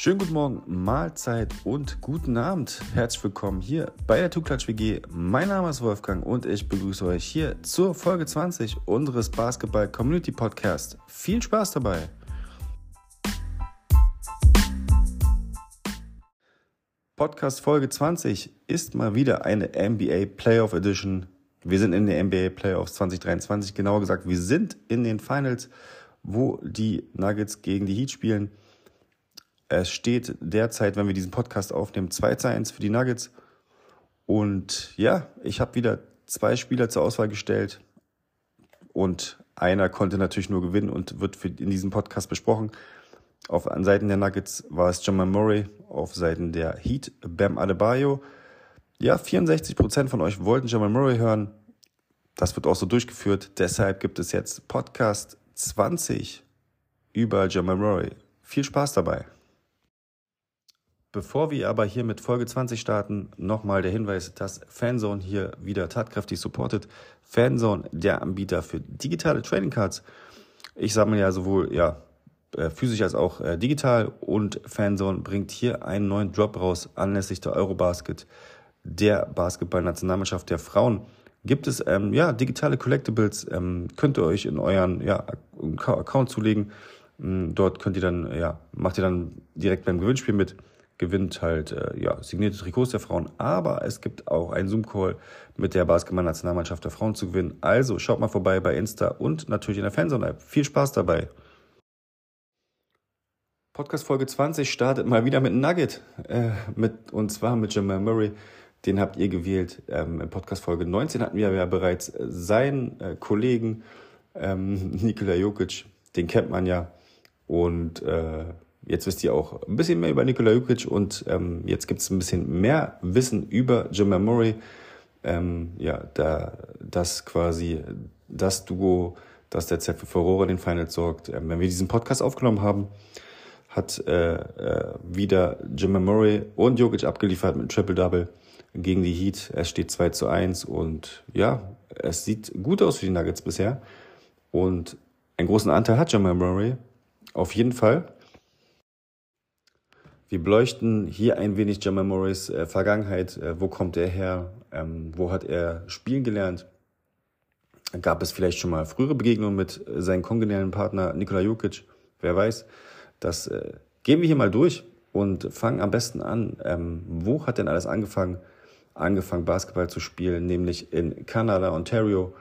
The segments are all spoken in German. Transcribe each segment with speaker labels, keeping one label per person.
Speaker 1: Schönen guten Morgen, Mahlzeit und guten Abend. Herzlich willkommen hier bei der Tuklatsch WG. Mein Name ist Wolfgang und ich begrüße euch hier zur Folge 20 unseres Basketball Community Podcast. Viel Spaß dabei! Podcast Folge 20 ist mal wieder eine NBA Playoff Edition. Wir sind in der NBA Playoffs 2023, genauer gesagt, wir sind in den Finals, wo die Nuggets gegen die Heat spielen. Es steht derzeit, wenn wir diesen Podcast aufnehmen, 2 zu 1 für die Nuggets. Und ja, ich habe wieder zwei Spieler zur Auswahl gestellt. Und einer konnte natürlich nur gewinnen und wird in diesem Podcast besprochen. Auf Seiten der Nuggets war es Jamal Murray, auf Seiten der Heat Bam Adebayo. Ja, 64% von euch wollten Jamal Murray hören. Das wird auch so durchgeführt. Deshalb gibt es jetzt Podcast 20 über Jamal Murray. Viel Spaß dabei. Bevor wir aber hier mit Folge 20 starten, nochmal der Hinweis, dass Fanzone hier wieder tatkräftig supportet. Fanzone, der Anbieter für digitale Trading Cards. Ich sammle ja sowohl ja, äh, physisch als auch äh, digital und Fanzone bringt hier einen neuen Drop raus anlässlich der Eurobasket der Basketball-Nationalmannschaft der Frauen. Gibt es ähm, ja digitale Collectibles, ähm, könnt ihr euch in euren ja, Account zulegen. Ähm, dort könnt ihr dann, ja, macht ihr dann direkt beim Gewinnspiel mit gewinnt halt äh, ja, signierte Trikots der Frauen. Aber es gibt auch einen Zoom-Call mit der Basketball-Nationalmannschaft der Frauen zu gewinnen. Also schaut mal vorbei bei Insta und natürlich in der Fanzone-App. Viel Spaß dabei. Podcast Folge 20 startet mal wieder mit Nugget. Äh, mit, und zwar mit Jamal Murray. Den habt ihr gewählt. Ähm, in Podcast Folge 19 hatten wir ja bereits seinen äh, Kollegen ähm, Nikola Jokic. Den kennt man ja. Und äh, Jetzt wisst ihr auch ein bisschen mehr über Nikola Jokic und ähm, jetzt gibt es ein bisschen mehr Wissen über Jamal Murray. Ähm, ja, da das quasi das Duo, das derzeit für Furore den Finals sorgt. Ähm, wenn wir diesen Podcast aufgenommen haben, hat äh, äh, wieder Jamal Murray und Jokic abgeliefert mit Triple-Double gegen die Heat. Es steht 2 zu 1 und ja, es sieht gut aus für die Nuggets bisher. Und einen großen Anteil hat Jamal Murray. Auf jeden Fall. Wir beleuchten hier ein wenig Jamal Murrays äh, Vergangenheit. Äh, wo kommt er her? Ähm, wo hat er spielen gelernt? Gab es vielleicht schon mal frühere Begegnungen mit äh, seinem kongenialen Partner Nikola Jokic? Wer weiß. Das äh, gehen wir hier mal durch und fangen am besten an. Ähm, wo hat denn alles angefangen? Angefangen Basketball zu spielen, nämlich in Kanada, Ontario.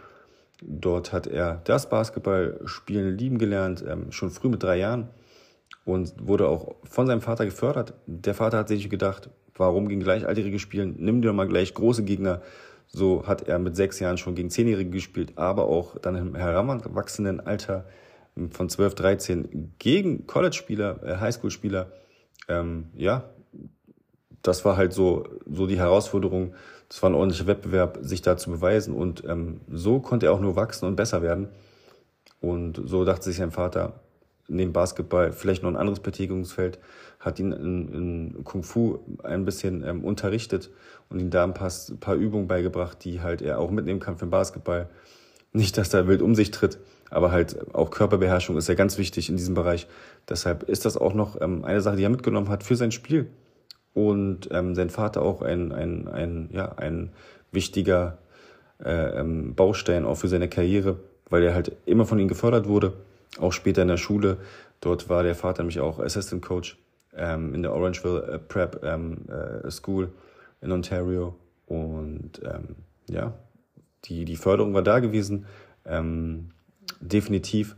Speaker 1: Dort hat er das Basketballspielen lieben gelernt, ähm, schon früh mit drei Jahren und wurde auch von seinem Vater gefördert. Der Vater hat sich gedacht, warum gegen Gleichaltrige spielen? Nimm dir mal gleich große Gegner. So hat er mit sechs Jahren schon gegen Zehnjährige gespielt, aber auch dann im heranwachsenden Alter von 12, 13 gegen College-Spieler, äh, Highschool-Spieler. Ähm, ja, das war halt so, so die Herausforderung. Das war ein ordentlicher Wettbewerb, sich da zu beweisen. Und ähm, so konnte er auch nur wachsen und besser werden. Und so dachte sich sein Vater, neben Basketball vielleicht noch ein anderes Betätigungsfeld, hat ihn in, in Kung Fu ein bisschen ähm, unterrichtet und ihm da ein paar, ein paar Übungen beigebracht, die halt er auch mitnehmen kann für den Basketball. Nicht, dass er wild um sich tritt, aber halt auch Körperbeherrschung ist ja ganz wichtig in diesem Bereich. Deshalb ist das auch noch ähm, eine Sache, die er mitgenommen hat für sein Spiel. Und ähm, sein Vater auch ein, ein, ein, ja, ein wichtiger äh, ähm, Baustein auch für seine Karriere, weil er halt immer von ihm gefördert wurde auch später in der Schule. Dort war der Vater nämlich auch Assistant Coach ähm, in der Orangeville äh, Prep ähm, äh, School in Ontario. Und ähm, ja, die, die Förderung war da gewesen, ähm, definitiv.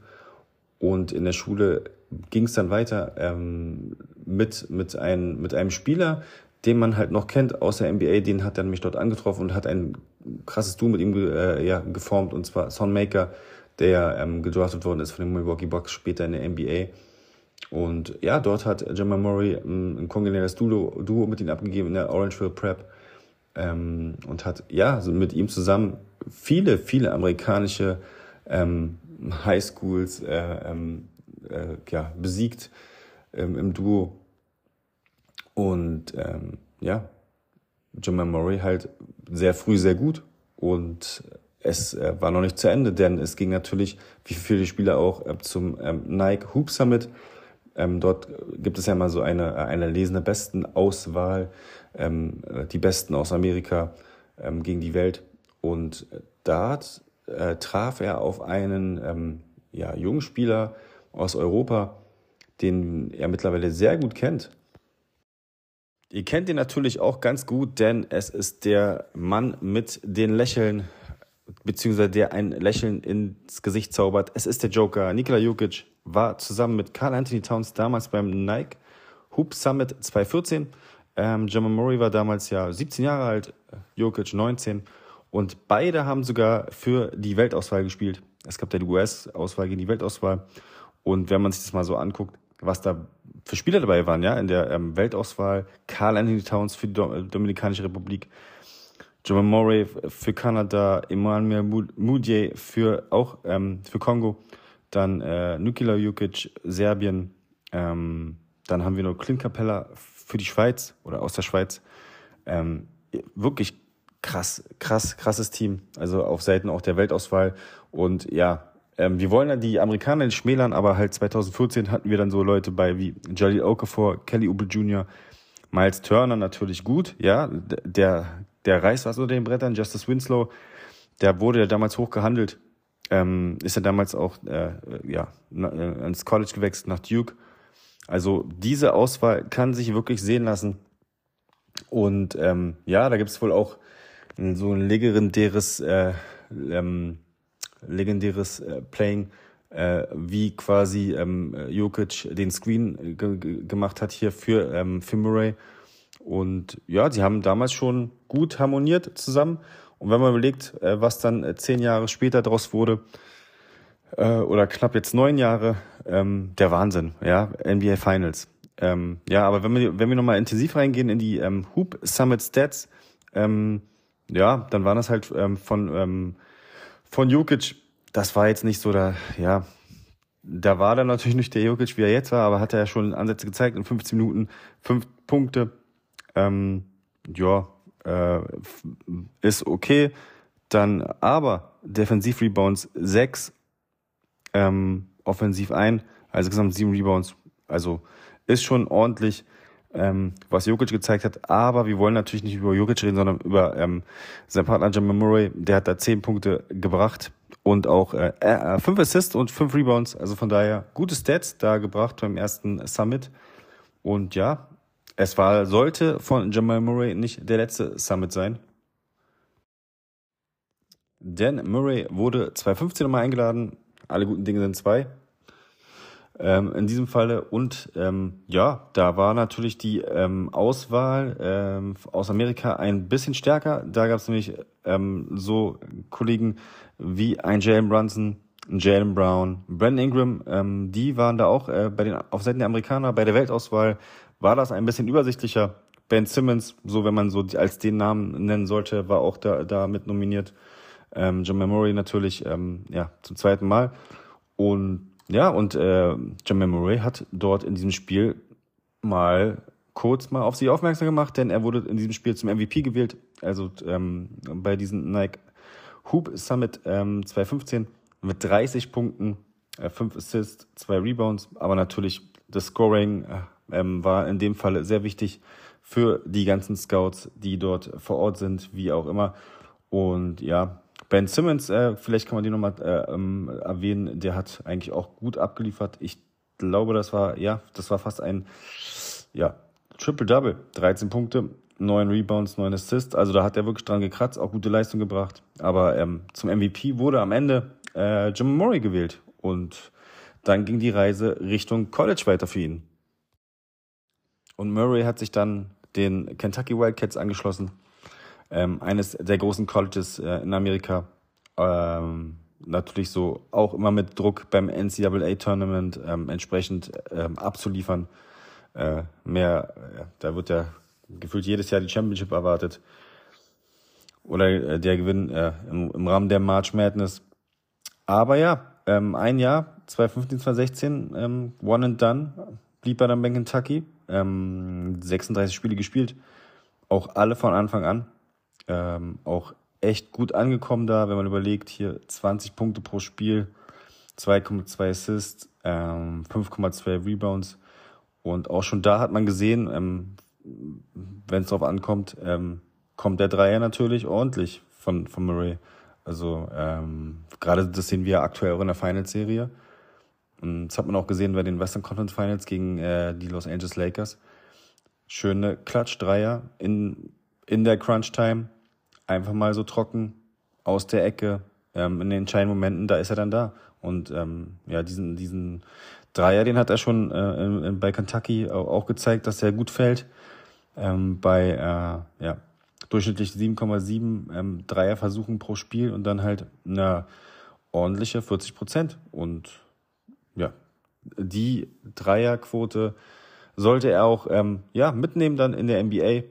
Speaker 1: Und in der Schule ging es dann weiter ähm, mit, mit, ein, mit einem Spieler, den man halt noch kennt aus der NBA, den hat er nämlich dort angetroffen und hat ein krasses Duo mit ihm äh, ja, geformt, und zwar Son Maker, der ähm, gedraftet worden ist von den Milwaukee Bucks später in der NBA. Und ja, dort hat Jamal Murray ähm, ein kongeniales Duo, Duo mit ihm abgegeben in der Orangeville Prep ähm, und hat ja mit ihm zusammen viele, viele amerikanische ähm, Highschools äh, ähm, äh, ja, besiegt ähm, im Duo. Und ähm, ja, Jamal Murray halt sehr früh sehr gut und es äh, war noch nicht zu Ende, denn es ging natürlich, wie viele Spieler auch, äh, zum ähm, Nike Hoop Summit Ähm, dort gibt es ja mal so eine, eine lesende Besten-Auswahl, ähm, die Besten aus Amerika gegen die Welt. Und da äh, traf er auf einen ja, jungen Spieler aus Europa, den er mittlerweile sehr gut kennt. Ihr kennt ihn natürlich auch ganz gut, denn es ist der Mann mit den Lächeln, beziehungsweise der ein Lächeln ins Gesicht zaubert. Es ist der Joker. Nikola Jokic war zusammen mit Carl Anthony Towns damals beim Nike Hoop Summit 2014. Ähm, Jamal Murray war damals ja 17 Jahre alt, Jokic 19. Und beide haben sogar für die Weltauswahl gespielt. Es gab ja die US-Auswahl gegen die Weltauswahl. Und wenn man sich das mal so anguckt, was da für Spieler dabei waren, ja, in der ähm, Weltauswahl, Carl Anthony Towns für die Dominikanische Republik, Jamal Murray für Kanada, Emmanuel Mudiay für auch ähm, für Kongo, dann äh, Nikola Jukic, Serbien, ähm, dann haben wir noch Clint Capella für die Schweiz oder aus der Schweiz. Ähm, wirklich krass, krass, krasses Team. Also auf Seiten auch der Weltauswahl. Und ja, ähm, wir wollen ja die Amerikaner nicht schmälern, aber halt 2014 hatten wir dann so Leute bei wie Jalil Okafor, Kelly Oubre Jr., Miles Turner natürlich gut, ja, der, der reißt was unter den Brettern, Justice Winslow, der wurde ja damals hoch gehandelt, ähm, ist ja damals auch äh, ja, äh, ins College gewechselt nach Duke. Also diese Auswahl kann sich wirklich sehen lassen. Und ähm, ja, da gibt es wohl auch so ein legendäres, äh, ähm, legendäres äh, Playing, äh, wie quasi ähm, Jokic den Screen gemacht hat hier für, ähm, für Murray. Und ja, sie haben damals schon gut harmoniert zusammen. Und wenn man überlegt, äh, was dann äh, zehn Jahre später daraus wurde, äh, oder knapp jetzt neun Jahre, ähm, der Wahnsinn, ja, NBA Finals. Ähm, ja, aber wenn wir, wenn wir nochmal intensiv reingehen in die ähm, Hoop Summit Stats, ja, dann waren das halt von, von Jokic, das war jetzt nicht so da, ja, da war dann natürlich nicht der Jokic, wie er jetzt war, aber hat er ja schon Ansätze gezeigt in 15 Minuten, fünf Punkte. Ähm, ja, äh, ist okay. Dann aber Defensiv Rebounds sechs, ähm, offensiv ein, also insgesamt sieben Rebounds. Also ist schon ordentlich ähm, was Jokic gezeigt hat. Aber wir wollen natürlich nicht über Jokic reden, sondern über ähm, seinen Partner Jamal Murray. Der hat da zehn Punkte gebracht und auch äh, äh, fünf Assists und fünf Rebounds. Also von daher gute Stats da gebracht beim ersten Summit. Und ja, es war, sollte von Jamal Murray nicht der letzte Summit sein. Denn Murray wurde 2015 nochmal eingeladen. Alle guten Dinge sind zwei ähm, in diesem Falle. Und ähm, ja, da war natürlich die ähm, Auswahl ähm, aus Amerika ein bisschen stärker. Da gab es nämlich ähm, so Kollegen wie ein Jalen Brunson, Jalen Brown, Brandon Ingram, ähm, die waren da auch äh, bei den auf Seiten der Amerikaner bei der Weltauswahl war das ein bisschen übersichtlicher. Ben Simmons, so wenn man so als den Namen nennen sollte, war auch da, da mit nominiert. Ähm, John Memory natürlich ähm, ja zum zweiten Mal und ja, und äh, Jamal Murray hat dort in diesem Spiel mal kurz mal auf sich aufmerksam gemacht, denn er wurde in diesem Spiel zum MVP gewählt. Also ähm, bei diesem Nike Hoop Summit ähm, 2015 mit 30 Punkten, äh, 5 Assists, 2 Rebounds, aber natürlich das Scoring äh, ähm, war in dem Fall sehr wichtig für die ganzen Scouts, die dort vor Ort sind, wie auch immer. Und ja, Ben Simmons, äh, vielleicht kann man den nochmal äh, ähm, erwähnen, der hat eigentlich auch gut abgeliefert. Ich glaube, das war, ja, das war fast ein, ja, Triple-Double. 13 Punkte, 9 Rebounds, 9 Assists. Also da hat er wirklich dran gekratzt, auch gute Leistung gebracht. Aber ähm, zum MVP wurde am Ende äh, Jim Murray gewählt. Und dann ging die Reise Richtung College weiter für ihn. Und Murray hat sich dann den Kentucky Wildcats angeschlossen ähm, eines der großen Colleges äh, in Amerika. Ähm, natürlich so auch immer mit Druck beim NCAA-Tournament ähm, entsprechend ähm, abzuliefern. Äh, mehr, äh, da wird ja gefühlt jedes Jahr die Championship erwartet. Oder äh, der Gewinn äh, im, im Rahmen der March Madness. Aber ja, ähm, ein Jahr, 2015, 2016, ähm, one and done, blieb er dann bei Kentucky. Ähm, 36 Spiele gespielt, auch alle von Anfang an ähm, auch echt gut angekommen da, wenn man überlegt, hier 20 Punkte pro Spiel, 2,2 Assists, ähm, 5,2 Rebounds. Und auch schon da hat man gesehen, ähm, wenn es darauf ankommt, ähm, kommt der Dreier natürlich ordentlich von, von Murray. Also ähm, gerade das sehen wir aktuell auch in der Finals-Serie. Und das hat man auch gesehen bei den Western Conference Finals gegen äh, die Los Angeles Lakers. Schöne Klatsch-Dreier in, in der Crunch-Time. Einfach mal so trocken aus der Ecke. Ähm, in den entscheidenden Momenten, da ist er dann da. Und ähm, ja, diesen, diesen Dreier, den hat er schon äh, bei Kentucky auch gezeigt, dass er gut fällt. Ähm, bei äh, ja, durchschnittlich 7,7 ähm, Dreierversuchen pro Spiel und dann halt eine ordentliche 40 Prozent. Und ja, die Dreierquote sollte er auch ähm, ja, mitnehmen dann in der NBA,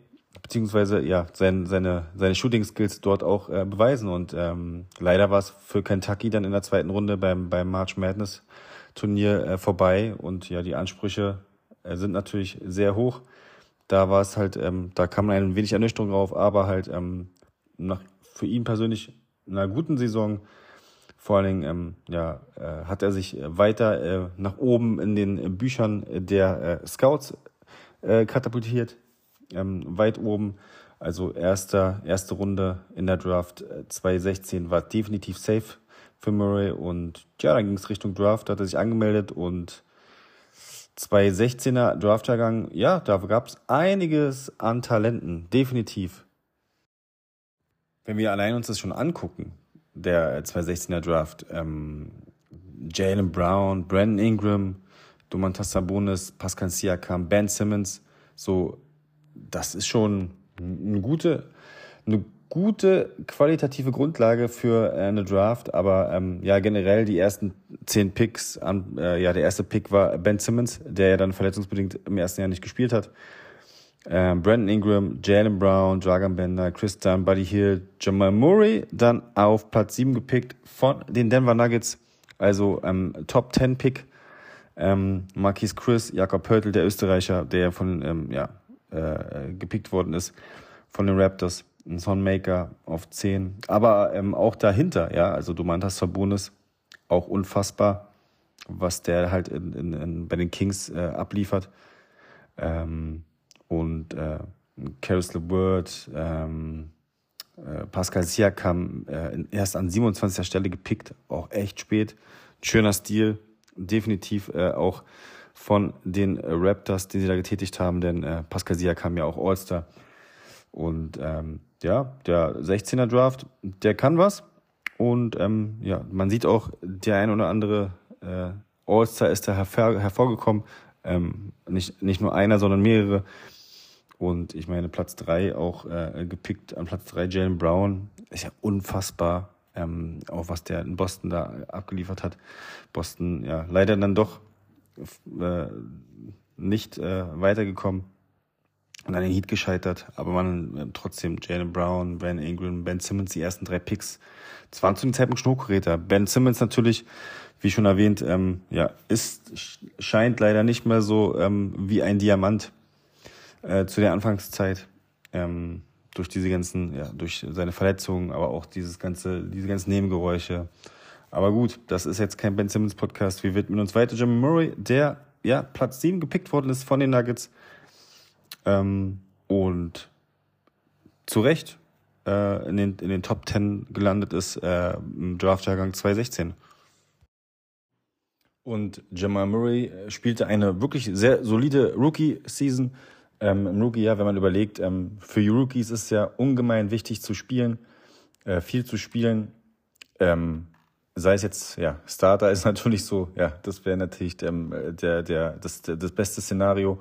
Speaker 1: beziehungsweise ja, sein, seine, seine Shooting Skills dort auch äh, beweisen. Und ähm, leider war es für Kentucky dann in der zweiten Runde beim, beim March Madness Turnier äh, vorbei und ja, die Ansprüche äh, sind natürlich sehr hoch. Da war es halt, ähm, da kam ein wenig Ernüchterung drauf, aber halt ähm, nach für ihn persönlich einer guten Saison vor allen Dingen ähm, ja, äh, hat er sich weiter äh, nach oben in den Büchern der äh, Scouts äh, katapultiert, ähm, weit oben. Also erster, erste Runde in der Draft 2016 äh, war definitiv safe für Murray und ja, dann ging es Richtung Draft, da hat er sich angemeldet und 2016er Draftjahrgang, ja, da gab es einiges an Talenten, definitiv. Wenn wir allein uns das schon angucken, der 2016er Draft, ähm, Jalen Brown, Brandon Ingram, Domantas Sabonis, Pascal Siakam, Ben Simmons, so, das ist schon eine gute, eine gute qualitative Grundlage für äh, eine Draft, aber ähm, ja generell die ersten zehn Picks, an, äh, ja der erste Pick war Ben Simmons, der ja dann verletzungsbedingt im ersten Jahr nicht gespielt hat. Ähm, Brandon Ingram, Jalen Brown, Dragan Bender, Chris Dunn, Buddy Hill, Jamal Murray, dann auf Platz 7 gepickt von den Denver Nuggets, also ähm, Top 10 Pick. Ähm, Marquis Chris, Jakob Pörtl, der Österreicher, der von ähm, ja, äh, gepickt worden ist von den Raptors ein Sonmaker auf 10. Aber ähm, auch dahinter, ja, also Domantas Sabonis, auch unfassbar, was der halt in, in, in, bei den Kings äh, abliefert. Ähm, und äh, Caris LeWord, ähm, äh, Pascal Siakam äh, erst an 27. Stelle gepickt, auch echt spät. Schöner Stil, definitiv äh, auch von den Raptors, die sie da getätigt haben, denn äh, Pascal Siakam ja auch All-Star. Und ähm, ja, der 16er Draft, der kann was. Und ähm, ja, man sieht auch, der ein oder andere äh, All-Star ist da hervor, hervorgekommen. Ähm, nicht, nicht nur einer, sondern mehrere. Und ich meine, Platz drei auch äh, gepickt, an Platz drei Jalen Brown. Ist ja unfassbar, ähm, auch was der in Boston da abgeliefert hat. Boston, ja, leider dann doch äh, nicht äh, weitergekommen und an den Heat gescheitert, aber man äh, trotzdem Jalen Brown, Ben Ingram, Ben Simmons, die ersten drei Picks. Das waren zu dem Zeitpunkt Schnurgeräte. Ben Simmons natürlich, wie schon erwähnt, ähm, ja, ist, scheint leider nicht mehr so ähm, wie ein Diamant äh, zu der Anfangszeit. Ähm, durch diese ganzen, ja, durch seine Verletzungen, aber auch dieses ganze, diese ganzen Nebengeräusche. Aber gut, das ist jetzt kein Ben Simmons Podcast. Wir widmen uns weiter Jimmy Murray, der ja Platz 7 gepickt worden ist von den Nuggets ähm, und zu Recht äh, in, den, in den Top 10 gelandet ist äh, im Draftjahrgang 2016. Und Jamal Murray äh, spielte eine wirklich sehr solide Rookie-Season. Ähm, Im Rookie-Jahr, wenn man überlegt, ähm, für die Rookies ist es ja ungemein wichtig zu spielen, äh, viel zu spielen. Ähm, sei es jetzt, ja, Starter ist natürlich so, ja, das wäre natürlich der, der, der, das, das beste Szenario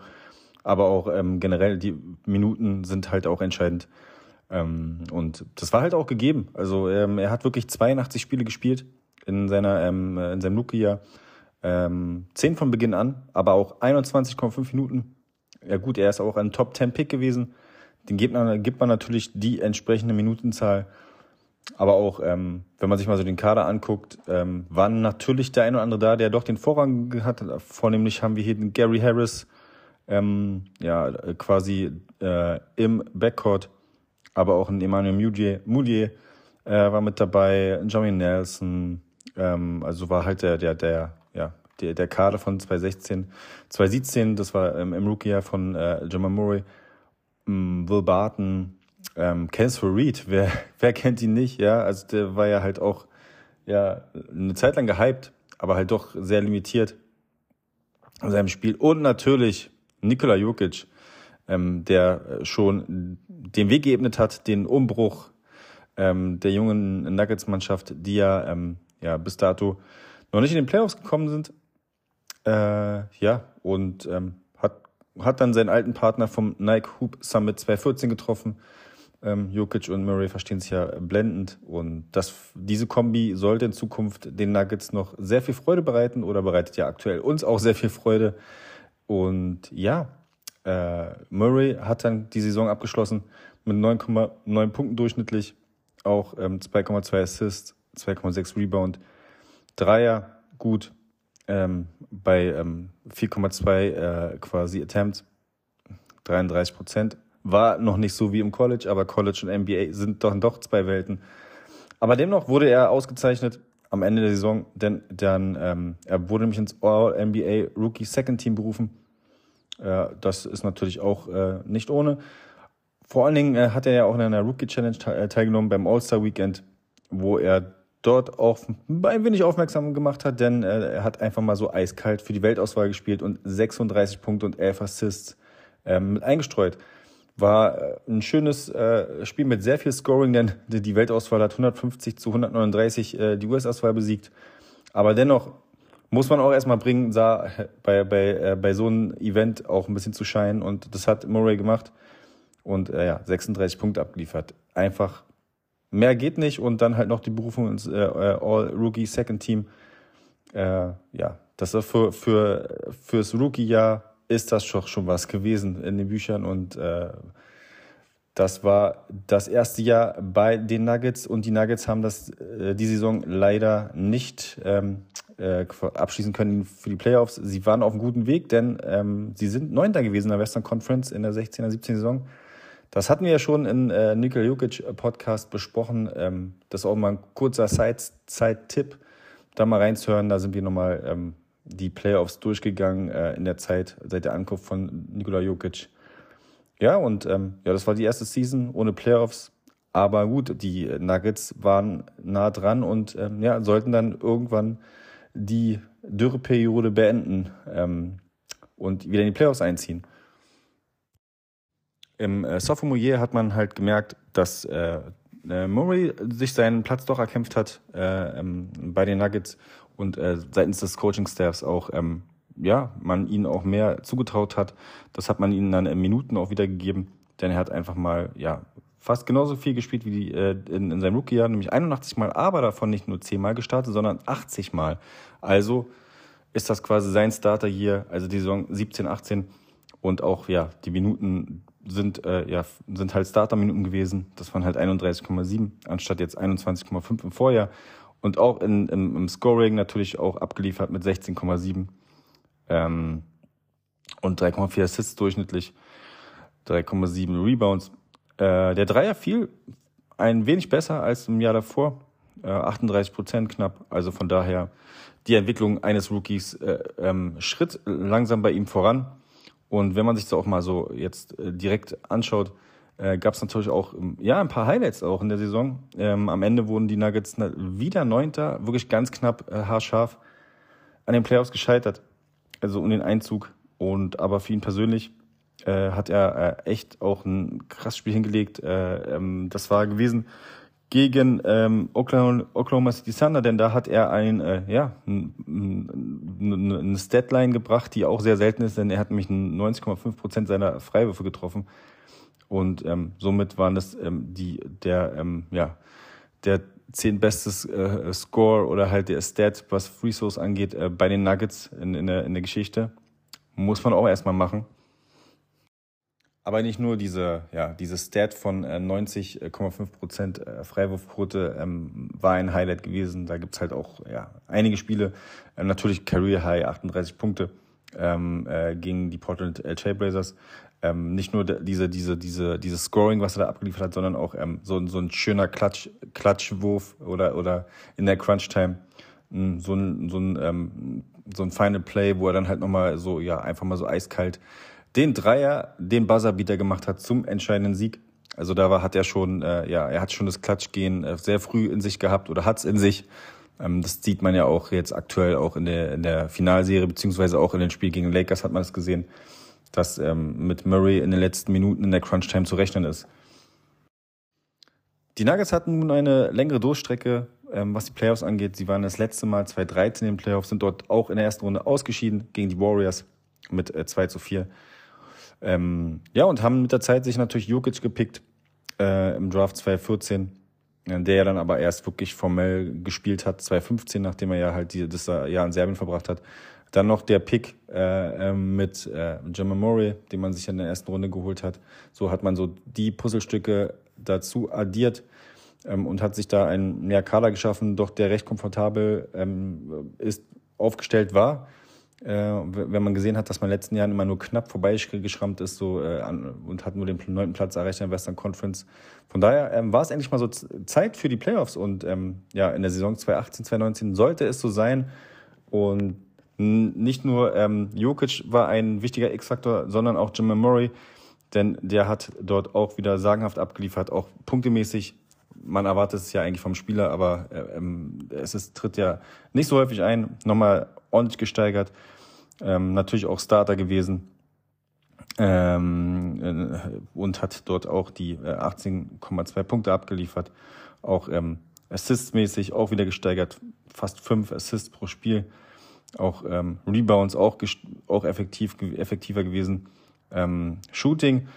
Speaker 1: aber auch ähm, generell die Minuten sind halt auch entscheidend. Ähm, und das war halt auch gegeben. Also ähm, er hat wirklich 82 Spiele gespielt in seiner ähm, in seinem Rookie-Jahr. Ähm, 10 von Beginn an, aber auch 21,5 Minuten. Ja gut, er ist auch ein Top 10 Pick gewesen. Den gibt man, gibt man natürlich die entsprechende Minutenzahl. Aber auch, ähm, wenn man sich mal so den Kader anguckt, ähm, waren natürlich der eine oder andere da, der doch den Vorrang hat. Vornehmlich haben wir hier den Gary Harris, ähm, ja, quasi äh, im Backcourt, aber auch ein Emmanuel Mudier, Mudier äh, war mit dabei, Johnny Nelson, ähm, also war halt der, der, der, ja, der, der Kader von 2016, 2017, das war ähm, im Rookie-Jahr von äh, Jamal Murray, ähm, Will Barton, ähm, Kenneth Reed, wer, wer kennt ihn nicht, ja, also der war ja halt auch ja, eine Zeit lang gehypt, aber halt doch sehr limitiert in seinem Spiel. Und natürlich Nikola Jokic, ähm, der schon den Weg geebnet hat, den Umbruch ähm, der jungen Nuggets-Mannschaft, die ja, ähm, ja bis dato noch nicht in den Playoffs gekommen sind. Äh, ja, und ähm, hat, hat dann seinen alten Partner vom Nike Hoop Summit 2014 getroffen. Ähm, Jokic und Murray verstehen sich ja blendend und das, diese Kombi sollte in Zukunft den Nuggets noch sehr viel Freude bereiten oder bereitet ja aktuell uns auch sehr viel Freude. Und ja, äh, Murray hat dann die Saison abgeschlossen mit 9,9 Punkten durchschnittlich, auch ähm, 2,2 Assists, 2,6 Rebound, Dreier gut, ähm, bei ähm, 4,2 äh, quasi Attempts, 33 Prozent. War noch nicht so wie im College, aber College und NBA sind doch, doch zwei Welten. Aber dennoch wurde er ausgezeichnet am Ende der Saison, denn dann ähm, er wurde nämlich ins All-NBA Rookie Second Team berufen. Äh, das ist natürlich auch äh, nicht ohne. Vor allen Dingen äh, hat er ja auch in einer Rookie Challenge äh, teilgenommen beim All-Star Weekend, wo er dort auch ein wenig aufmerksam gemacht hat, denn äh, er hat einfach mal so eiskalt für die Weltauswahl gespielt und 36 Punkte und 11 Assists ähm, mit eingestreut. War äh, ein schönes äh, Spiel mit sehr viel Scoring, denn die Weltauswahl hat 150 zu 139 äh, die US-Auswahl besiegt. Aber dennoch muss man auch erstmal bringen, sah bei, bei, bei so einem Event auch ein bisschen zu scheinen. Und das hat Murray gemacht und ja, 36 Punkte abgeliefert. Einfach mehr geht nicht und dann halt noch die Berufung ins All-Rookie Second Team. Ja, das ist für, für, fürs Rookie-Jahr ist das schon, schon was gewesen in den Büchern und äh, das war das erste Jahr bei den Nuggets und die Nuggets haben das äh, die Saison leider nicht ähm, äh, abschließen können für die Playoffs. Sie waren auf einem guten Weg, denn ähm, sie sind Neunter gewesen in der Western Conference in der 16er, 17. Saison. Das hatten wir ja schon in äh, Nikola Jokic Podcast besprochen. Ähm, das ist auch mal ein kurzer Zeit-Tipp, da mal reinzuhören. Da sind wir nochmal ähm, die Playoffs durchgegangen äh, in der Zeit seit der Ankunft von Nikola Jokic. Ja, und ähm, ja, das war die erste Season ohne Playoffs. Aber gut, die Nuggets waren nah dran und ähm, ja, sollten dann irgendwann die Dürreperiode beenden ähm, und wieder in die Playoffs einziehen. Im äh, Sophomore Year hat man halt gemerkt, dass äh, äh, Murray sich seinen Platz doch erkämpft hat äh, ähm, bei den Nuggets und äh, seitens des Coaching-Staffs auch, ähm, ja, man ihnen auch mehr zugetraut hat. Das hat man ihnen dann in Minuten auch wieder gegeben, denn er hat einfach mal, ja, fast genauso viel gespielt wie die, äh, in, in seinem Rookie-Jahr, nämlich 81 Mal, aber davon nicht nur 10 Mal gestartet, sondern 80 Mal. Also ist das quasi sein Starter hier, also die Saison 17, 18 und auch, ja, die Minuten sind, äh, ja, sind halt Starterminuten gewesen. Das waren halt 31,7 anstatt jetzt 21,5 im Vorjahr. Und auch in, im, im Scoring natürlich auch abgeliefert mit 16,7 ähm, und 3,4 Assists durchschnittlich, 3,7 Rebounds. Äh, der Dreier fiel ein wenig besser als im Jahr davor, äh, 38 Prozent knapp. Also von daher die Entwicklung eines Rookies äh, ähm, schritt langsam bei ihm voran. Und wenn man sich das auch mal so jetzt äh, direkt anschaut, äh, gab es natürlich auch ähm, ja ein paar Highlights auch in der Saison. Ähm, am Ende wurden die Nuggets wieder Neunter, wirklich ganz knapp äh, haarscharf an den Playoffs gescheitert, also um den Einzug. Und aber für ihn persönlich äh, hat er äh, echt auch ein krasses Spiel hingelegt. Äh, ähm, das war gewesen gegen ähm, Oklahoma, Oklahoma City Thunder, denn da hat er ein, äh, ja, eine Statline gebracht, die auch sehr selten ist, denn er hat nämlich 90,5 Prozent seiner Freiwürfe getroffen. Und ähm, somit waren das ähm, die, der, ähm, ja, der zehn bestes äh, Score oder halt der Stat, was Free Throws angeht, äh, bei den Nuggets in, in, der, in der Geschichte. Muss man auch erstmal machen. Aber nicht nur diese, ja, diese Stat von 90,5 äh, Prozent äh, Freiwurfquote ähm, war ein Highlight gewesen. Da gibt's halt auch ja, einige Spiele. Ähm, natürlich Career High, 38 Punkte ähm, äh, gegen die Portland Trailblazers. Ähm, nicht nur diese, diese, diese, dieses Scoring, was er da abgeliefert hat, sondern auch ähm, so, so ein schöner Klatsch, Klatschwurf oder, oder in der Crunch-Time so ein, so ein, ähm, so ein Final Play, wo er dann halt nochmal so, ja, einfach mal so eiskalt den Dreier, den Buzzerbeater gemacht hat zum entscheidenden Sieg. Also da war, hat er schon, äh, ja, er hat schon das Klatschgehen äh, sehr früh in sich gehabt oder hat's in sich. Ähm, das sieht man ja auch jetzt aktuell auch in der, in der Finalserie, beziehungsweise auch in den Spiel gegen Lakers hat man es gesehen, dass ähm, mit Murray in den letzten Minuten in der Crunch-Time zu rechnen ist. Die Nuggets hatten nun eine längere Durchstrecke, ähm, was die Playoffs angeht. Sie waren das letzte Mal 2013 in den Playoffs, sind dort auch in der ersten Runde ausgeschieden gegen die Warriors mit äh, 2 zu 4. Ähm, ja, und haben mit der Zeit sich natürlich Jokic gepickt äh, im Draft 2014, äh, der ja dann aber erst wirklich formell gespielt hat, 2015, nachdem er ja halt die, das Jahr in Serbien verbracht hat. Dann noch der Pick äh, ähm, mit äh, Gemma Murray, den man sich in der ersten Runde geholt hat. So hat man so die Puzzlestücke dazu addiert ähm, und hat sich da ein mehr Kader geschaffen, doch der recht komfortabel ähm, ist, aufgestellt war. Äh, wenn man gesehen hat, dass man in den letzten Jahren immer nur knapp vorbeigeschrammt ist so, äh, an, und hat nur den neunten Platz erreicht in der Western Conference. Von daher ähm, war es endlich mal so Zeit für die Playoffs und ähm, ja, in der Saison 2018, 2019 sollte es so sein. Und nicht nur ähm, Jokic war ein wichtiger X-Faktor, sondern auch Jim Murray, denn der hat dort auch wieder sagenhaft abgeliefert, auch punktemäßig. Man erwartet es ja eigentlich vom Spieler, aber äh, ähm, es ist, tritt ja nicht so häufig ein. Nochmal ordentlich gesteigert. Ähm, natürlich auch Starter gewesen. Ähm, äh, und hat dort auch die äh, 18,2 Punkte abgeliefert. Auch ähm, Assists-mäßig auch wieder gesteigert. Fast fünf Assists pro Spiel. Auch ähm, Rebounds auch, auch effektiv, effektiver gewesen. Ähm, Shooting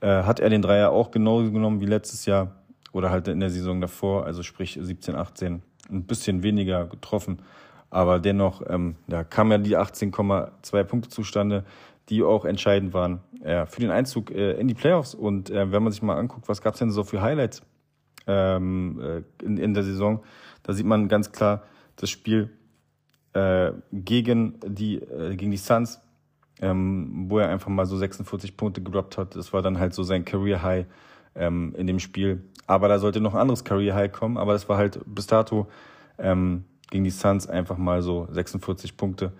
Speaker 1: äh, hat er den Dreier auch genauso genommen wie letztes Jahr oder halt in der Saison davor, also sprich 17, 18, ein bisschen weniger getroffen. Aber dennoch ähm, ja, kamen ja die 18,2 Punkte zustande, die auch entscheidend waren äh, für den Einzug äh, in die Playoffs. Und äh, wenn man sich mal anguckt, was gab es denn so für Highlights ähm, äh, in, in der Saison, da sieht man ganz klar das Spiel äh, gegen die äh, gegen die Suns, ähm, wo er einfach mal so 46 Punkte gedroppt hat. Das war dann halt so sein Career High ähm, in dem Spiel. Aber da sollte noch ein anderes Career High kommen. Aber das war halt bis dato ähm, gegen die Suns einfach mal so 46 Punkte.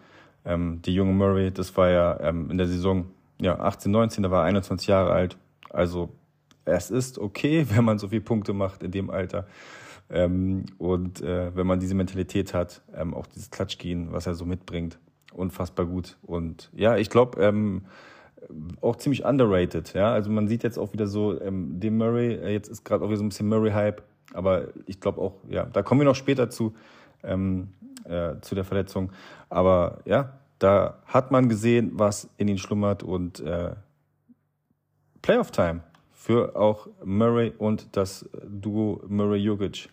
Speaker 1: Ähm, die junge Murray, das war ja ähm, in der Saison ja 18, 19, da war er 21 Jahre alt. Also es ist okay, wenn man so viele Punkte macht in dem Alter. Ähm, und äh, wenn man diese Mentalität hat, ähm, auch dieses Klatschgehen, was er so mitbringt, unfassbar gut. Und ja, ich glaube, ähm, auch ziemlich underrated. Ja, also man sieht jetzt auch wieder so, ähm, dem Murray, äh, jetzt ist gerade auch wieder so ein bisschen Murray-Hype, aber ich glaube auch, ja, da kommen wir noch später zu ähm, äh, zu der Verletzung. Aber ja, da hat man gesehen, was in ihn schlummert und äh, Playoff-Time für auch Murray und das Duo Murray-Jokic.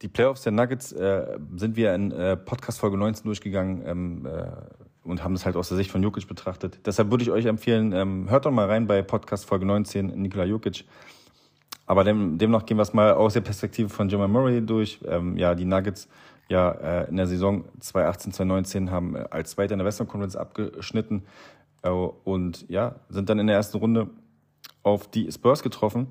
Speaker 1: Die Playoffs der Nuggets äh, sind wir in äh, Podcast Folge 19 durchgegangen ähm, äh, und haben das halt aus der Sicht von Jokic betrachtet. Deshalb würde ich euch empfehlen, ähm, hört doch mal rein bei Podcast Folge 19, Nikola Jokic. Aber dem, demnach gehen wir es mal aus der Perspektive von Jamal Murray durch. Ähm, ja, die Nuggets ja äh, in der Saison 2018, 2019 haben äh, als Zweiter in der Western Conference abgeschnitten äh, und ja, sind dann in der ersten Runde auf die Spurs getroffen.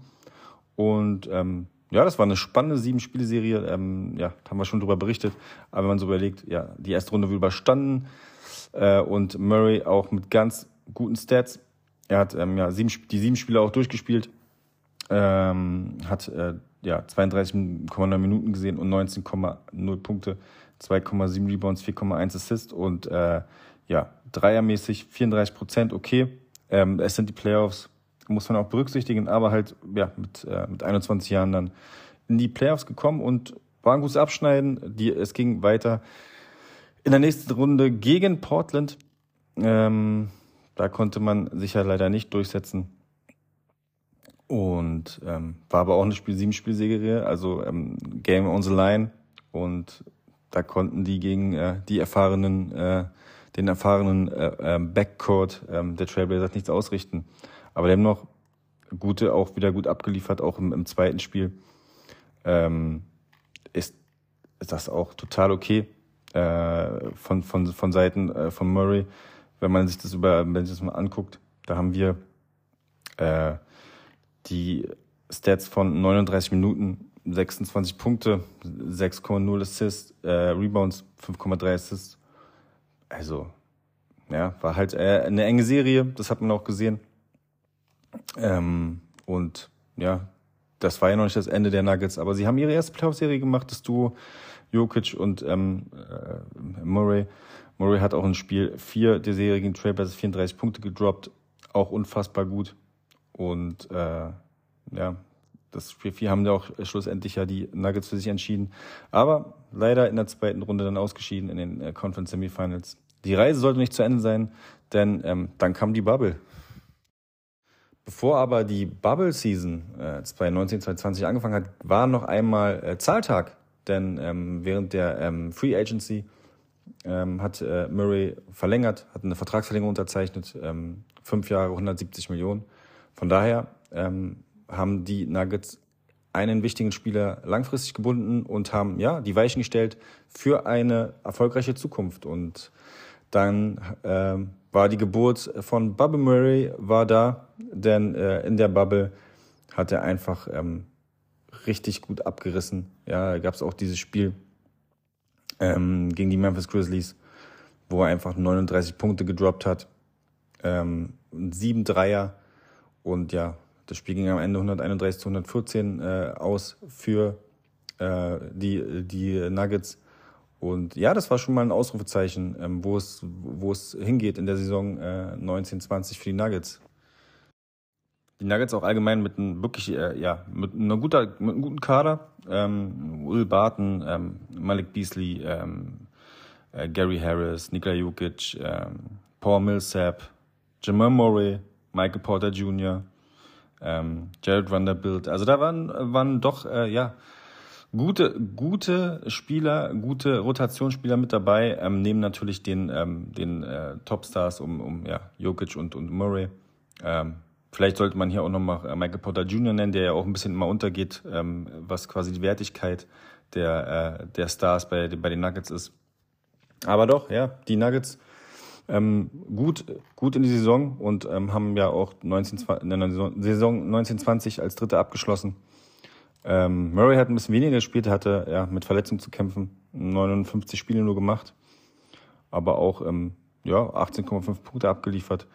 Speaker 1: Und ähm, ja, das war eine spannende sieben-Spiele-Serie. Ähm, ja, haben wir schon drüber berichtet. Aber wenn man so überlegt, ja, die erste Runde wird überstanden äh, und Murray auch mit ganz guten Stats. Er hat ähm, ja, sieben, die sieben Spiele auch durchgespielt ähm, hat äh, ja 32,9 Minuten gesehen und 19,0 Punkte, 2,7 Rebounds, 4,1 Assists und äh, ja, dreiermäßig 34 Prozent, okay. Ähm, es sind die Playoffs, muss man auch berücksichtigen, aber halt ja mit, äh, mit 21 Jahren dann in die Playoffs gekommen und war ein gutes Abschneiden. Die, es ging weiter in der nächsten Runde gegen Portland. Ähm, da konnte man sich ja leider nicht durchsetzen. Und ähm, war aber auch eine Spiel 7 Spielserie, also ähm, Game on the Line. Und da konnten die gegen äh, die erfahrenen, äh, den erfahrenen äh, äh, Backcourt ähm, der Trailblazers nichts ausrichten. Aber die haben noch gute, auch wieder gut abgeliefert, auch im, im zweiten Spiel. Ähm, ist, ist das auch total okay äh, von, von, von Seiten äh, von Murray, wenn man sich das über, wenn sich das mal anguckt. Da haben wir äh, die Stats von 39 Minuten 26 Punkte, 6,0 Assists, äh, Rebounds, 5,3 Assists. Also, ja, war halt äh, eine enge Serie, das hat man auch gesehen. Ähm, und ja, das war ja noch nicht das Ende der Nuggets, aber sie haben ihre erste Playoff-Serie gemacht, das Duo Jokic und ähm, äh, Murray. Murray hat auch in Spiel 4 der Serie gegen Trailblazers 34 Punkte gedroppt, auch unfassbar gut. Und äh, ja, das Spiel 4 haben ja auch schlussendlich ja die Nuggets für sich entschieden. Aber leider in der zweiten Runde dann ausgeschieden in den äh, Conference Semifinals. Die Reise sollte nicht zu Ende sein, denn ähm, dann kam die Bubble. Bevor aber die Bubble Season äh, 2019, 2020 angefangen hat, war noch einmal äh, Zahltag. Denn ähm, während der ähm, Free Agency ähm, hat äh, Murray verlängert, hat eine Vertragsverlängerung unterzeichnet, ähm, fünf Jahre, 170 Millionen. Von daher ähm, haben die Nuggets einen wichtigen Spieler langfristig gebunden und haben ja die Weichen gestellt für eine erfolgreiche Zukunft. Und dann äh, war die Geburt von Bubble Murray war da, denn äh, in der Bubble hat er einfach ähm, richtig gut abgerissen. Ja, gab es auch dieses Spiel ähm, gegen die Memphis Grizzlies, wo er einfach 39 Punkte gedroppt hat, ähm, sieben Dreier und ja, das Spiel ging am Ende 131 zu 114 äh, aus für äh, die, die Nuggets. Und ja, das war schon mal ein Ausrufezeichen, ähm, wo, es, wo es hingeht in der Saison äh, 1920 für die Nuggets. Die Nuggets auch allgemein mit einem wirklich, äh, ja, mit einer guter, mit einem guten Kader. Ähm, Will Barton, ähm, Malik Beasley, ähm, äh, Gary Harris, Nikola Jokic, ähm, Paul Millsap, Jamal Murray, Michael Porter Jr., ähm, Jared Vanderbilt. Also da waren, waren doch, äh, ja, gute, gute Spieler, gute Rotationsspieler mit dabei, ähm, neben natürlich den, ähm, den äh, Topstars um, um ja, Jokic und, und Murray. Ähm, vielleicht sollte man hier auch nochmal äh, Michael Porter Jr. nennen, der ja auch ein bisschen immer untergeht, ähm, was quasi die Wertigkeit der, äh, der Stars bei, bei den Nuggets ist. Aber doch, ja, die Nuggets ähm, gut, gut in die Saison und ähm, haben ja auch 19, in der Saison 1920 als Dritter abgeschlossen. Ähm, Murray hat ein bisschen weniger gespielt, hatte ja mit Verletzungen zu kämpfen, 59 Spiele nur gemacht, aber auch ähm, ja 18,5 Punkte abgeliefert,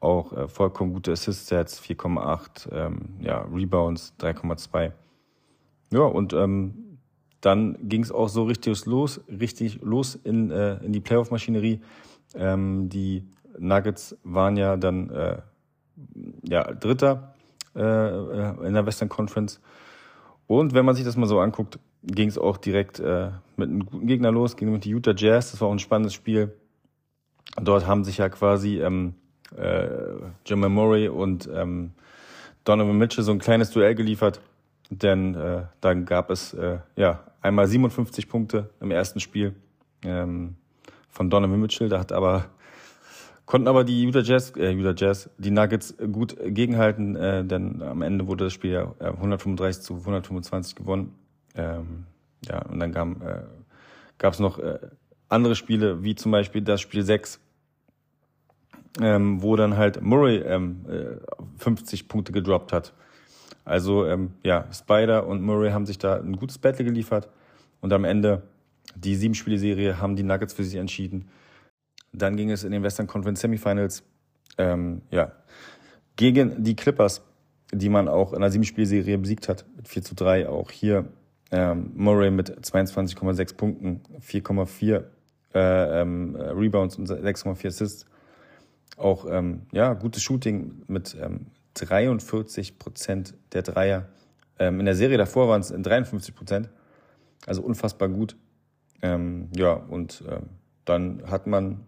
Speaker 1: auch äh, vollkommen gute Assist-Sets, 4,8, ähm, ja Rebounds 3,2. Ja und ähm, dann ging es auch so richtig los, richtig los in, äh, in die Playoff-Maschinerie. Ähm, die Nuggets waren ja dann äh, ja, Dritter äh, äh, in der Western Conference. Und wenn man sich das mal so anguckt, ging es auch direkt äh, mit einem guten Gegner los, ging mit die Utah Jazz. Das war auch ein spannendes Spiel. Dort haben sich ja quasi ähm, äh, Jamal Murray und ähm, Donovan Mitchell so ein kleines Duell geliefert. Denn äh, dann gab es äh, ja einmal 57 Punkte im ersten Spiel. Ähm, von Donovan Mitchell. Da hat aber konnten aber die Utah Jazz, äh, Utah Jazz, die Nuggets gut gegenhalten, äh, denn am Ende wurde das Spiel ja 135 zu 125 gewonnen. Ähm, ja, und dann äh, gab es noch äh, andere Spiele, wie zum Beispiel das Spiel 6, ähm, wo dann halt Murray ähm, äh, 50 Punkte gedroppt hat. Also ähm, ja, Spider und Murray haben sich da ein gutes Battle geliefert und am Ende die Sieben-Spiele-Serie haben die Nuggets für sich entschieden. Dann ging es in den Western Conference Semifinals ähm, ja, gegen die Clippers, die man auch in der Sieben-Spiele-Serie besiegt hat, mit 4 zu 3. Auch hier ähm, Murray mit 22,6 Punkten, 4,4 äh, ähm, Rebounds und 6,4 Assists. Auch ähm, ja, gutes Shooting mit ähm, 43 Prozent der Dreier. Ähm, in der Serie davor waren es 53 Prozent. Also unfassbar gut. Ähm, ja, und äh, dann hat man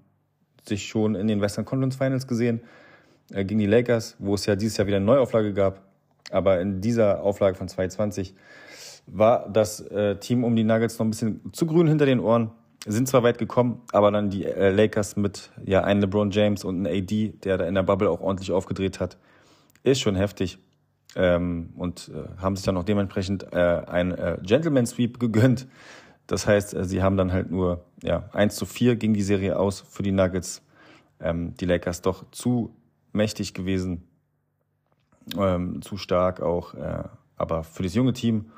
Speaker 1: sich schon in den Western Conference Finals gesehen äh, gegen die Lakers, wo es ja dieses Jahr wieder eine Neuauflage gab. Aber in dieser Auflage von 2020 war das äh, Team um die Nuggets noch ein bisschen zu grün hinter den Ohren. Sind zwar weit gekommen, aber dann die äh, Lakers mit ja einem LeBron James und einem AD, der da in der Bubble auch ordentlich aufgedreht hat, ist schon heftig. Ähm, und äh, haben sich dann auch dementsprechend äh, ein äh, Gentleman Sweep gegönnt das heißt, äh, sie haben dann halt nur ja, 1 zu 4 gegen die Serie aus für die Nuggets. Ähm, die Lakers doch zu mächtig gewesen, ähm, zu stark auch. Äh, aber für das junge Team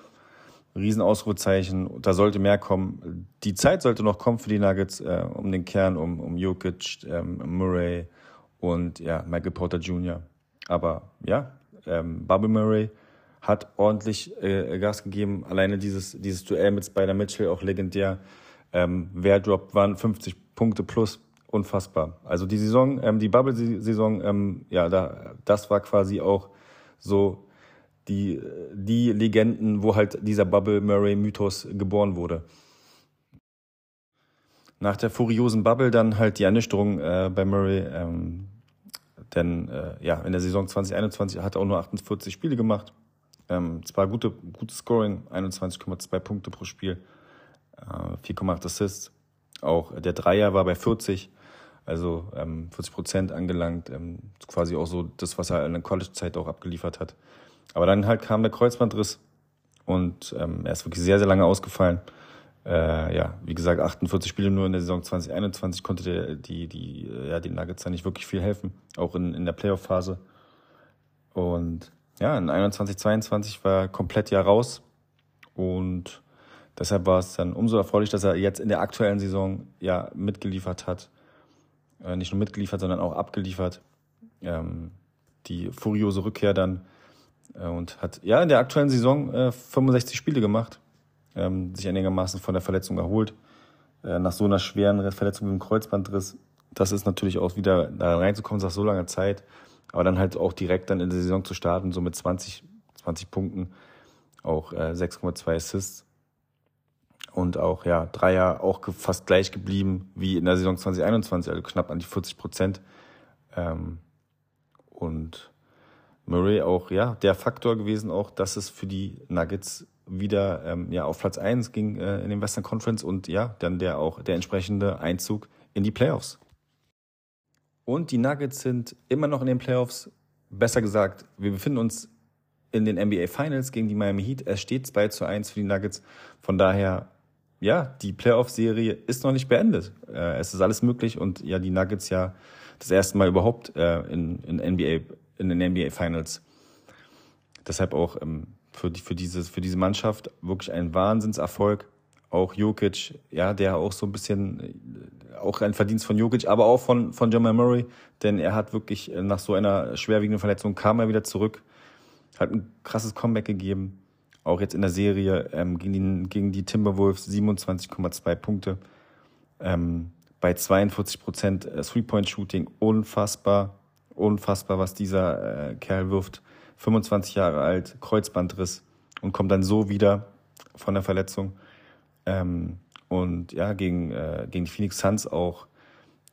Speaker 1: Riesenausrufezeichen. Da sollte mehr kommen. Die Zeit sollte noch kommen für die Nuggets, äh, um den Kern, um, um Jokic, ähm, Murray und ja, Michael Porter Jr. Aber ja, ähm, Bobby Murray hat ordentlich äh, Gas gegeben. Alleine dieses, dieses Duell mit Spider Mitchell, auch legendär. Ähm, wer droppt waren 50 Punkte plus. Unfassbar. Also die Saison, ähm, die Bubble-Saison, ähm, ja, da, das war quasi auch so die, die Legenden, wo halt dieser Bubble-Murray-Mythos geboren wurde. Nach der furiosen Bubble dann halt die Ernüchterung äh, bei Murray. Ähm, denn äh, ja, in der Saison 2021 hat er auch nur 48 Spiele gemacht. Ähm, zwar gute, gutes Scoring, 21,2 Punkte pro Spiel, äh, 4,8 Assists. Auch der Dreier war bei 40, also ähm, 40 Prozent angelangt. Ähm, quasi auch so das, was er in der College-Zeit auch abgeliefert hat. Aber dann halt kam der Kreuzbandriss und ähm, er ist wirklich sehr, sehr lange ausgefallen. Äh, ja, wie gesagt, 48 Spiele nur in der Saison 2021 konnte der, die, die, ja, den Nuggets da nicht wirklich viel helfen, auch in, in der Playoff-Phase. Und ja, in 21, 22 war er komplett ja raus und deshalb war es dann umso erfreulich, dass er jetzt in der aktuellen Saison ja mitgeliefert hat. Äh, nicht nur mitgeliefert, sondern auch abgeliefert. Ähm, die furiose Rückkehr dann äh, und hat ja in der aktuellen Saison äh, 65 Spiele gemacht, ähm, sich einigermaßen von der Verletzung erholt. Äh, nach so einer schweren Verletzung wie dem Kreuzbandriss, das ist natürlich auch wieder da reinzukommen nach so langer Zeit, aber dann halt auch direkt dann in der Saison zu starten, so mit 20, 20 Punkten, auch äh, 6,2 Assists und auch ja Dreier auch fast gleich geblieben wie in der Saison 2021, also knapp an die 40 Prozent. Ähm, und Murray auch, ja, der Faktor gewesen auch, dass es für die Nuggets wieder ähm, ja, auf Platz eins ging äh, in den Western Conference und ja, dann der auch der entsprechende Einzug in die Playoffs. Und die Nuggets sind immer noch in den Playoffs. Besser gesagt, wir befinden uns in den NBA Finals gegen die Miami Heat. Es steht 2 zu 1 für die Nuggets. Von daher, ja, die Playoff-Serie ist noch nicht beendet. Äh, es ist alles möglich und ja, die Nuggets ja das erste Mal überhaupt äh, in, in NBA in den NBA Finals. Deshalb auch ähm, für, die, für, dieses, für diese Mannschaft wirklich ein Wahnsinnserfolg. Auch Jokic, ja, der auch so ein bisschen, äh, auch ein Verdienst von Jokic, aber auch von, von Jamal Murray, denn er hat wirklich äh, nach so einer schwerwiegenden Verletzung kam er wieder zurück, hat ein krasses Comeback gegeben. Auch jetzt in der Serie ähm, gegen, die, gegen die Timberwolves 27,2 Punkte. Ähm, bei 42 Prozent äh, Three-Point-Shooting unfassbar. Unfassbar, was dieser äh, Kerl wirft. 25 Jahre alt, Kreuzbandriss und kommt dann so wieder von der Verletzung. Ähm, und ja, gegen, äh, gegen die Phoenix Suns auch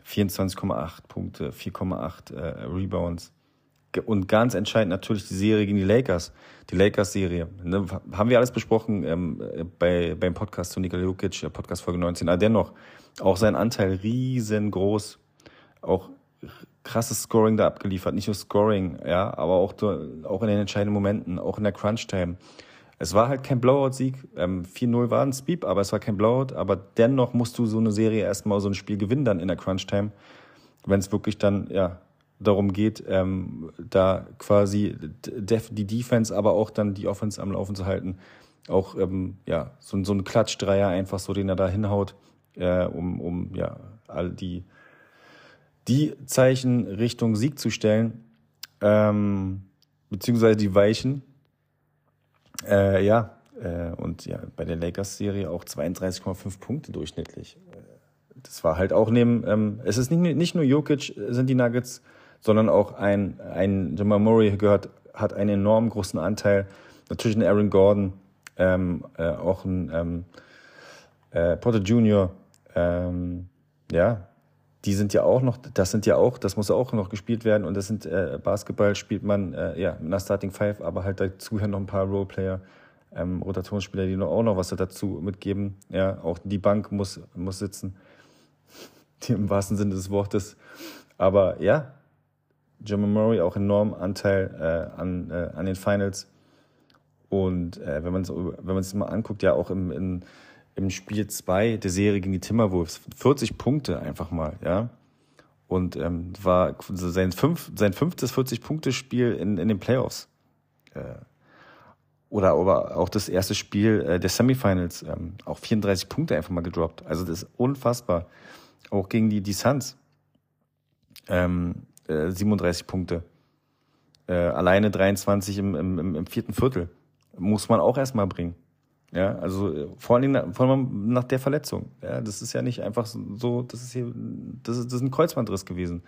Speaker 1: 24,8 Punkte, 4,8 äh, Rebounds. Und ganz entscheidend natürlich die Serie gegen die Lakers, die Lakers-Serie. Ne, haben wir alles besprochen ähm, bei, beim Podcast zu Nikola Jokic, Podcast Folge 19. Aber dennoch, auch sein Anteil riesengroß. Auch krasses Scoring da abgeliefert. Nicht nur Scoring, ja, aber auch, auch in den entscheidenden Momenten, auch in der Crunch-Time. Es war halt kein Blowout-Sieg. Ähm, 4-0 war ein Speed, aber es war kein Blowout. Aber dennoch musst du so eine Serie erstmal so ein Spiel gewinnen dann in der Crunch-Time, wenn es wirklich dann, ja, darum geht, ähm, da quasi die Defense, aber auch dann die Offense am Laufen zu halten. Auch ähm, ja, so, so ein Klatschdreier einfach so, den er da hinhaut, äh, um, um ja, all die die Zeichen Richtung Sieg zu stellen, ähm, beziehungsweise die Weichen. Äh, ja, äh, und ja, bei der Lakers-Serie auch 32,5 Punkte durchschnittlich. Äh, das war halt auch neben, ähm, es ist nicht, nicht nur Jokic sind die Nuggets, sondern auch ein, ein Jamal Murray gehört, hat einen enorm großen Anteil. Natürlich ein Aaron Gordon, ähm, äh, auch ein ähm, äh, Porter Jr., ähm, ja, die sind ja auch noch, das sind ja auch, das muss auch noch gespielt werden und das sind äh, Basketball spielt man äh, ja mit einer Starting Five, aber halt dazu noch ein paar Roleplayer, ähm, Rotationsspieler, die noch, auch noch was dazu mitgeben. Ja, auch die Bank muss muss sitzen, die im wahrsten Sinne des Wortes. Aber ja, Jamal Murray auch enorm Anteil äh, an äh, an den Finals und äh, wenn man es wenn man es mal anguckt, ja auch im in, im Spiel 2 der Serie gegen die Timberwolves. 40 Punkte einfach mal, ja. Und ähm, war sein, fünf, sein fünftes 40-Punkte-Spiel in, in den Playoffs. Äh, oder aber auch das erste Spiel äh, der Semifinals, ähm, auch 34 Punkte einfach mal gedroppt. Also das ist unfassbar. Auch gegen die, die Suns. Ähm, äh, 37 Punkte. Äh, alleine 23 im, im, im vierten Viertel. Muss man auch erstmal bringen. Ja, also äh, vor allem, vor allem nach der Verletzung. Ja, das ist ja nicht einfach so, das ist hier, das ist, das ist ein Kreuzbandriss gewesen.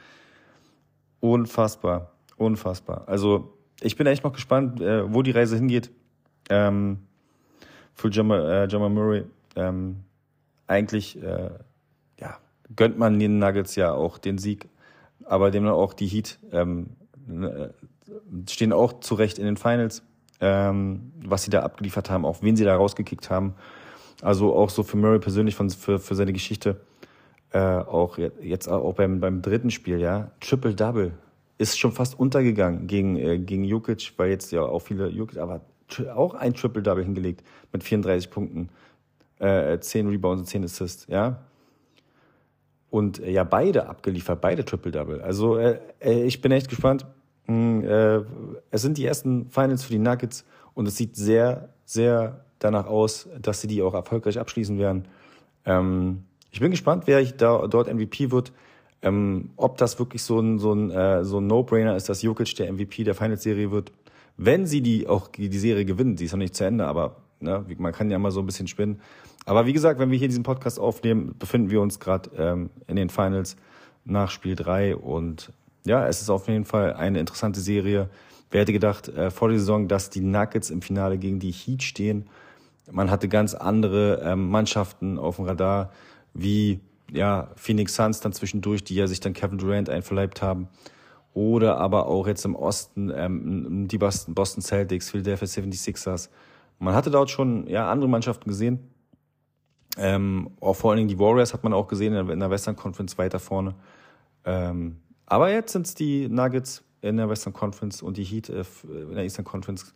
Speaker 1: Unfassbar, unfassbar. Also ich bin echt noch gespannt, äh, wo die Reise hingeht. Ähm, für Jamal, äh, Jamal Murray. Ähm, eigentlich, äh, ja, gönnt man den Nuggets ja auch den Sieg, aber dem auch die Heat ähm, äh, stehen auch zurecht in den Finals ähm, was sie da abgeliefert haben, auch wen sie da rausgekickt haben. Also auch so für Murray persönlich, von, für, für seine Geschichte, äh, auch jetzt auch beim, beim dritten Spiel, ja, Triple-Double ist schon fast untergegangen gegen, äh, gegen Jukic, weil jetzt ja auch viele Jukic, aber auch ein Triple-Double hingelegt mit 34 Punkten, äh, 10 Rebounds und 10 Assists, ja. Und äh, ja, beide abgeliefert, beide Triple-Double. Also äh, äh ich bin echt gespannt. Hm, äh, es sind die ersten Finals für die Nuggets und es sieht sehr, sehr danach aus, dass sie die auch erfolgreich abschließen werden. Ähm, ich bin gespannt, wer ich da dort MVP wird. Ähm, ob das wirklich so ein, so ein, äh, so ein No-Brainer ist, dass Jokic der MVP der Finals-Serie wird. Wenn sie die auch die Serie gewinnen, sie ist noch nicht zu Ende, aber ne, man kann ja mal so ein bisschen spinnen. Aber wie gesagt, wenn wir hier diesen Podcast aufnehmen, befinden wir uns gerade ähm, in den Finals nach Spiel 3 und ja, es ist auf jeden Fall eine interessante Serie. Wer hätte gedacht äh, vor der Saison, dass die Nuggets im Finale gegen die Heat stehen? Man hatte ganz andere ähm, Mannschaften auf dem Radar, wie ja, Phoenix Suns dann zwischendurch, die ja sich dann Kevin Durant einverleibt haben. Oder aber auch jetzt im Osten ähm, die Boston, Celtics, Philadelphia 76ers. Man hatte dort schon ja, andere Mannschaften gesehen. Ähm, auch vor allen Dingen die Warriors hat man auch gesehen in der Western Conference weiter vorne. Ähm, aber jetzt sind es die Nuggets in der Western Conference und die Heat äh, in der Eastern Conference.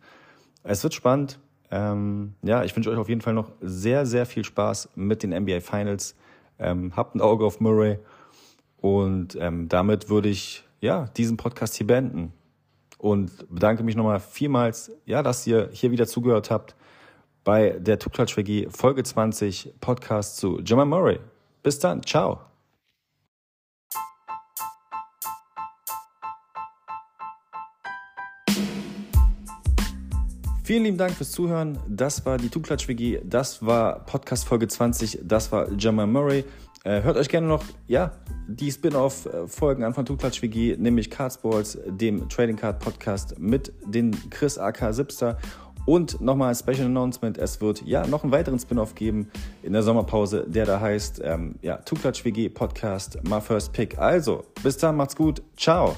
Speaker 1: Es wird spannend. Ähm, ja, ich wünsche euch auf jeden Fall noch sehr, sehr viel Spaß mit den NBA Finals. Ähm, habt ein Auge auf Murray. Und ähm, damit würde ich ja diesen Podcast hier beenden. Und bedanke mich nochmal vielmals, ja, dass ihr hier wieder zugehört habt bei der Tuklatsch WG Folge 20 Podcast zu Jamal Murray. Bis dann, ciao. Vielen lieben Dank fürs Zuhören. Das war die Tuklatsch WG. Das war Podcast Folge 20. Das war Jamal Murray. Äh, hört euch gerne noch, ja, die Spin-off-Folgen an von Tuklatsch WG, nämlich Cardsports, dem Trading Card Podcast mit den Chris AK Sipster. Und nochmal ein Special Announcement: Es wird ja noch einen weiteren Spin-off geben in der Sommerpause, der da heißt, ähm, ja, Tuklatsch WG Podcast, My First Pick. Also, bis dann, macht's gut. Ciao.